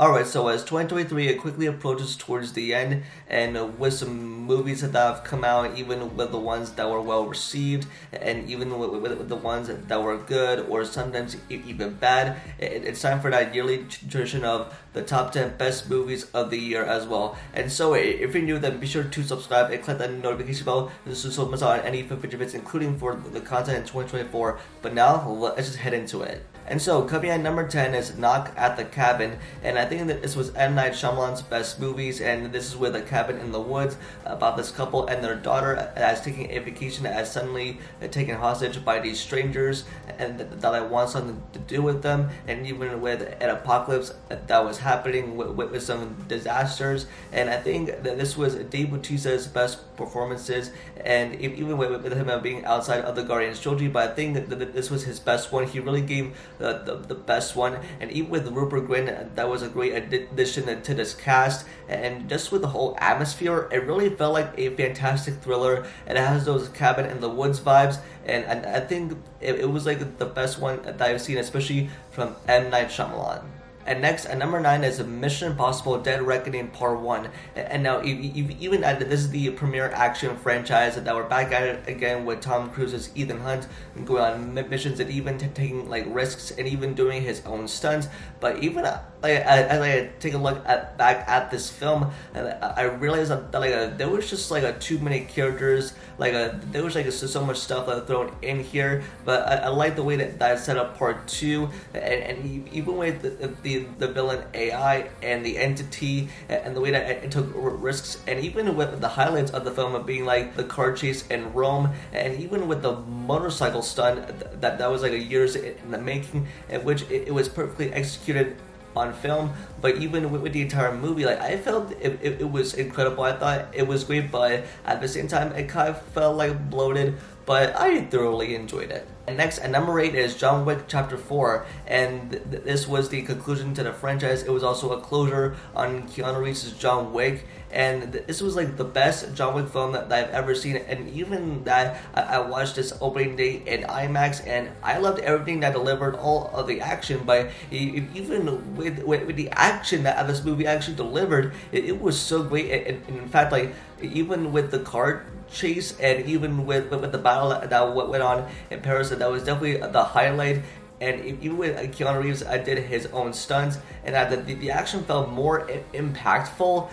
Alright, so as 2023 it quickly approaches towards the end, and uh, with some movies that have come out, even with the ones that were well received, and even with, with, the ones that were good or sometimes even bad, it, it's time for that yearly tradition of the top 10 best movies of the year as well. And so, if you're new, then be sure to subscribe and click that notification bell so miss out on any future videos, including for the content in 2024. But now, let's just head into it. And so, coming at number 10 is Knock at the Cabin, and I think that this was M. Night Shyamalan's best movies, and this is with a cabin in the woods about this couple and their daughter as taking a vacation as suddenly taken hostage by these strangers, and that I want something to do with them, and even with an apocalypse that was happening with, with, some disasters, and I think that this was Dave Bautista's best performances, and even with, with him being outside of the Guardians trilogy, but I think that this was his best one. He really gave the, the, best one. And even with Rupert Grint, uh, that was a great addition to this cast. And just with the whole atmosphere, it really felt like a fantastic thriller. And it has those cabin in the woods vibes. And, and I think it, it was like the best one that I've seen, especially from M. Night Shyamalan. And next, at number nine is Mission Impossible: Dead Reckoning Part One. And now, even at this is the premier action franchise that we're back at it again with Tom Cruise's Ethan Hunt going on missions and even taking like risks and even doing his own stunts. But even uh, like as I take a look at back at this film, and I realized that like uh, there was just like a too many characters. Like uh, there was like so much stuff that thrown in here. But I, I like the way that that set up Part Two, and, and even with the, the the villain AI and the entity and the way that it took risks, and even with the highlights of the film of being like the car chase in Rome, and even with the motorcycle stunt that that was like a years in the making, in which it, it was perfectly executed on film, but even with, with, the entire movie, like I felt it, it, it, was incredible. I thought it was great, but at the same time, it kind of felt like bloated. But I thoroughly enjoyed it. Next, at number eight is John Wick Chapter Four, and th- this was the conclusion to the franchise. It was also a closure on Keanu Reeves' John Wick, and this was like the best John Wick film that, that I've ever seen. And even that I, I, watched this opening day in IMAX, and I loved everything that delivered all of the action. But even with with, with the action that this movie actually delivered, it, it was so great. And, and, in fact, like even with the car chase and even with, with, with the battle that, went on in Paris, that was definitely the highlight and even with Keanu Reeves, I did his own stunts, and that the, the action felt more impactful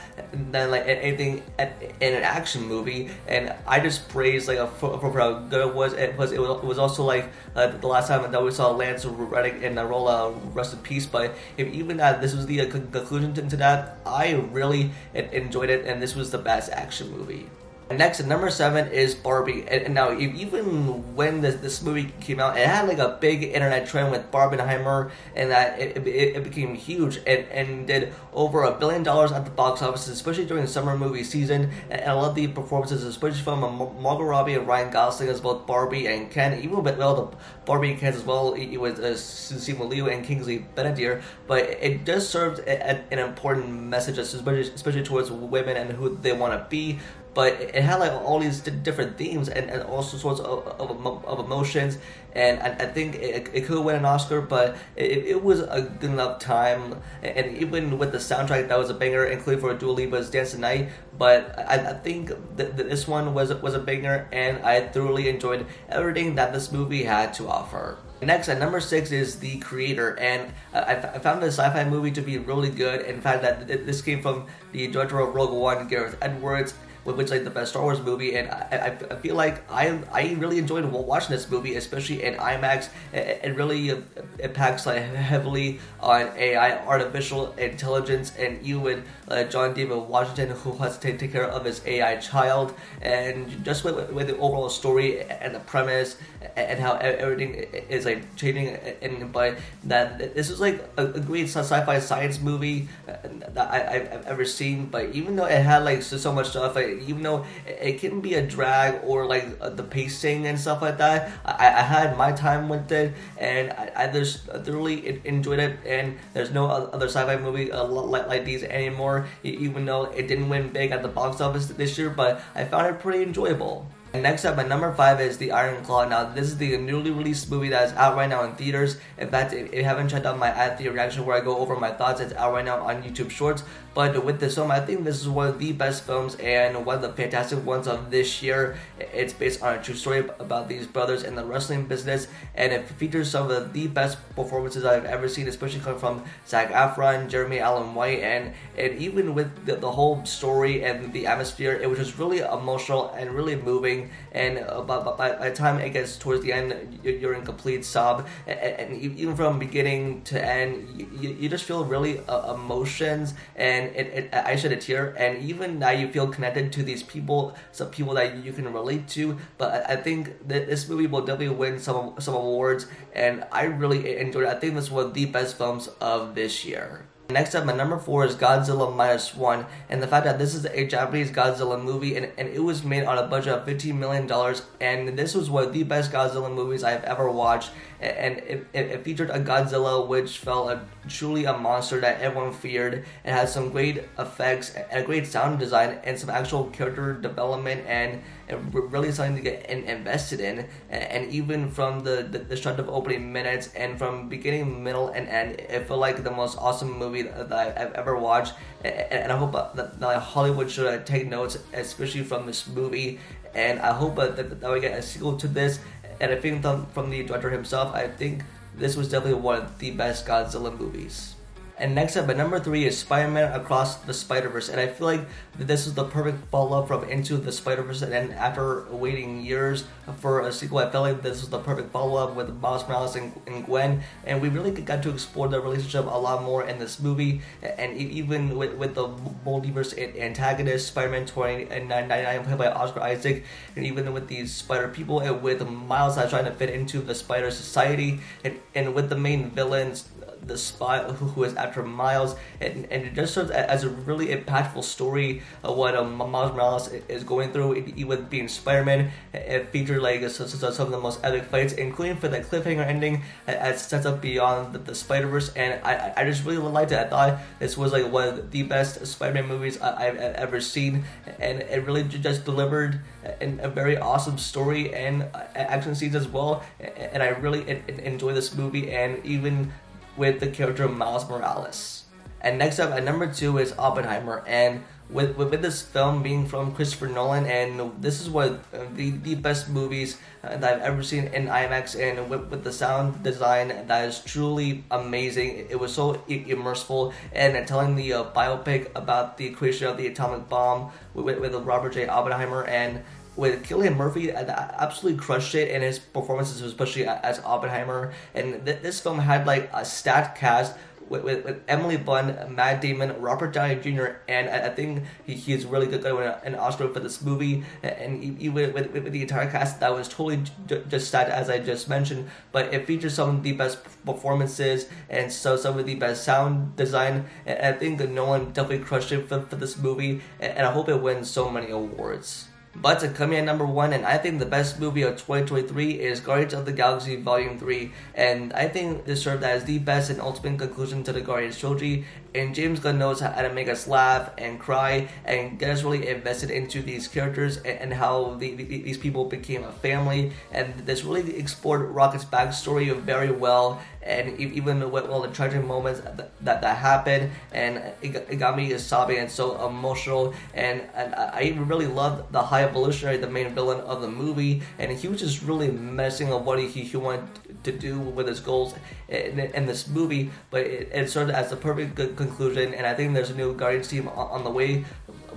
than like anything in an action movie. And I just praised like for, for how good it was. It was it was, also like uh, the last time that we saw Lance Reddick in the Rolla Rest in Peace. But if even that this was the uh, conclusion to that, I really enjoyed it, and this was the best action movie. Next, number seven is Barbie. And, and now, even when this, this movie came out, it had like a big internet trend with Barbenheimer, and that it, it, it, became huge and, and did over a billion dollars at the box office, especially during the summer movie season. And, and I love the performances, especially from Margot Robbie and Ryan Gosling as both Barbie and Ken. Even with well, the Barbie and Ken as well, it was uh, Liu and Kingsley Ben-Adir. But it does serve an important message, especially, especially towards women and who they want to be but it had like all these different themes and, and all sorts of, of, of emotions and I, I think it, it could win an Oscar but it, it, was a good enough time and even with the soundtrack that was a banger including for Dua Lipa's Dance the Night but I, I think that this one was was a banger and I thoroughly enjoyed everything that this movie had to offer. Next, at number six is The Creator, and I, I found the sci-fi movie to be really good. In fact, that this came from the director of Rogue One, Gareth Edwards, which like the best Star Wars movie, and I, I, feel like I I really enjoyed watching this movie, especially in IMAX. It, really uh, impacts like heavily on AI, artificial intelligence, and you and uh, John David Washington, who has to take care of his AI child, and just with, with the overall story and the premise and how everything is like changing, and but that this is like a, a great sci-fi science movie uh, that I, have ever seen. But even though it had like so, so much stuff, like even though it can be a drag or like uh, the pacing and stuff like that, I, I had my time with it and I, I just thoroughly enjoyed it. And there's no other sci-fi movie uh, like, like these anymore, even though it didn't win big at the box office this year, but I found it pretty enjoyable. And next up, at number five is The Iron Claw. Now, this is the newly released movie that is out right now in theaters. In fact, if you haven't checked out my at the reaction where I go over my thoughts, it's out right now on YouTube Shorts. But with this film, I think this is one of the best films and one of the fantastic ones of this year. It's based on a true story about these brothers in the wrestling business, and it features some of the best performances I've ever seen, especially coming from Zac Efron, Jeremy Allen White, and and even with the, the whole story and the atmosphere, it was just really emotional and really moving. And uh, by, by, by the time it gets towards the end, you're in complete sob, and, and even from beginning to end, you, you just feel really uh, emotions and it, it I shed a tear, and even now you feel connected to these people, some people that you can relate to. But I, think that this movie will definitely win some some awards, and I really enjoyed it. I think this was one of the best films of this year. Next up, my number four is Godzilla Minus One, and the fact that this is a Japanese Godzilla movie, and, and it was made on a budget of $15 million, and this was one of the best Godzilla movies I've ever watched, and it, it, it featured a Godzilla which felt a, truly a monster that everyone feared. It has some great effects, and a great sound design, and some actual character development, and and really something to get invested in. And even from the, the, the start of opening minutes and from beginning, middle, and end, it felt like the most awesome movie that I've ever watched. And I hope that, that Hollywood should uh, take notes, especially from this movie. And I hope uh, that, that we get a sequel to this. And I think from the director himself, I think this was definitely one of the best Godzilla movies. And next up at number three is Spider-Man Across the Spider-Verse, and I feel like this is the perfect follow-up from Into the Spider-Verse. And after waiting years for a sequel, I felt like this was the perfect follow-up with Miles Morales and, and Gwen, and we really got to explore the relationship a lot more in this movie. And even with, with the multiverse antagonist, Spider-Man 2099 played by Oscar Isaac, and even with these Spider people, and with Miles trying to fit into the Spider Society, and, and with the main villains the Spot who is after Miles, and, and it just serves as a really impactful story of what um, Miles Morales is going through, even being Spider-Man. It featured like some of the most epic fights, including for the cliffhanger ending as sets up beyond the, the Spider-Verse, and I, I just really liked it. I thought this was like one of the best Spider-Man movies I've ever seen, and it really just delivered a very awesome story and action scenes as well. And I really enjoy this movie, and even with the character Miles Morales. And next up at number two is Oppenheimer. And with, with, with this film being from Christopher Nolan, and this is one of the, the best movies that I've ever seen in IMAX, and with, with the sound design that is truly amazing. It was so immersive, and telling the uh, biopic about the creation of the atomic bomb with, with Robert J. Oppenheimer and with Cillian Murphy, uh, I uh, absolutely crushed it in his performances, especially as Oppenheimer. And th- this film had like a stacked cast with, with, with, Emily Blunt, Matt Damon, Robert Downey Jr., and I, I think he, he's really good win an Oscar for this movie. And even with, with, the entire cast, that was totally j- just stacked as I just mentioned. But it features some of the best performances and so some of the best sound design. And I think that Nolan definitely crushed it for, for this movie, and I hope it wins so many awards. But coming at number one, and I think the best movie of 2023 is Guardians of the Galaxy Volume 3. And I think this served as the best and ultimate conclusion to the Guardians trilogy. And James Gunn knows how to make us laugh and cry and get us really invested into these characters and, and how the, the, these people became a family. And this really explored Rocket's backstory very well and even with all the tragic moments that that, that happened, and it, it got me sobbing and so emotional. And, and I really loved the High Evolutionary, the main villain of the movie, and he was just really messing up what he, he wanted to do with his goals in, in this movie. But it, it served as the perfect conclusion, and I think there's a new Guardians team on, on the way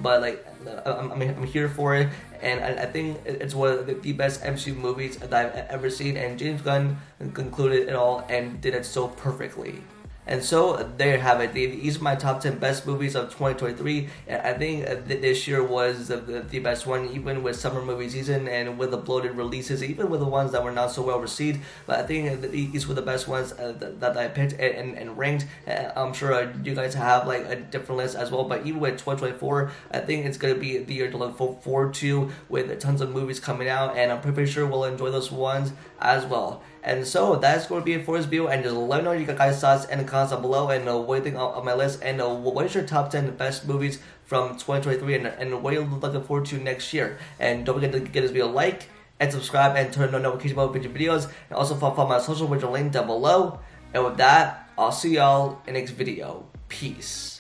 but like uh, I'm, I'm here for it and I, I think it's one of the, best MCU movies that I've ever seen and James Gunn concluded it all and did it so perfectly. And so there you have it. These are my top 10 best movies of 2023. I think this year was the, the best one, even with summer movie season and with the bloated releases, even with the ones that were not so well received. But I think these were the best ones uh, that I picked and, and ranked. Uh, I'm sure uh, you guys have like a different list as well. But even with 2024, I think it's going to be the year to look forward to with tons of movies coming out. And I'm pretty sure we'll enjoy those ones as well. And so that's going to be it for this video. And just let me know your guys' thoughts and comments down below. And uh, what you think of my list. And uh, what is your top 10 best movies from 2023 and, and what are you looking forward to next year. And don't forget to give this video a like and subscribe and turn on notifications about future videos. And also follow my social which are linked down below. And with that, I'll see y'all in next video. Peace.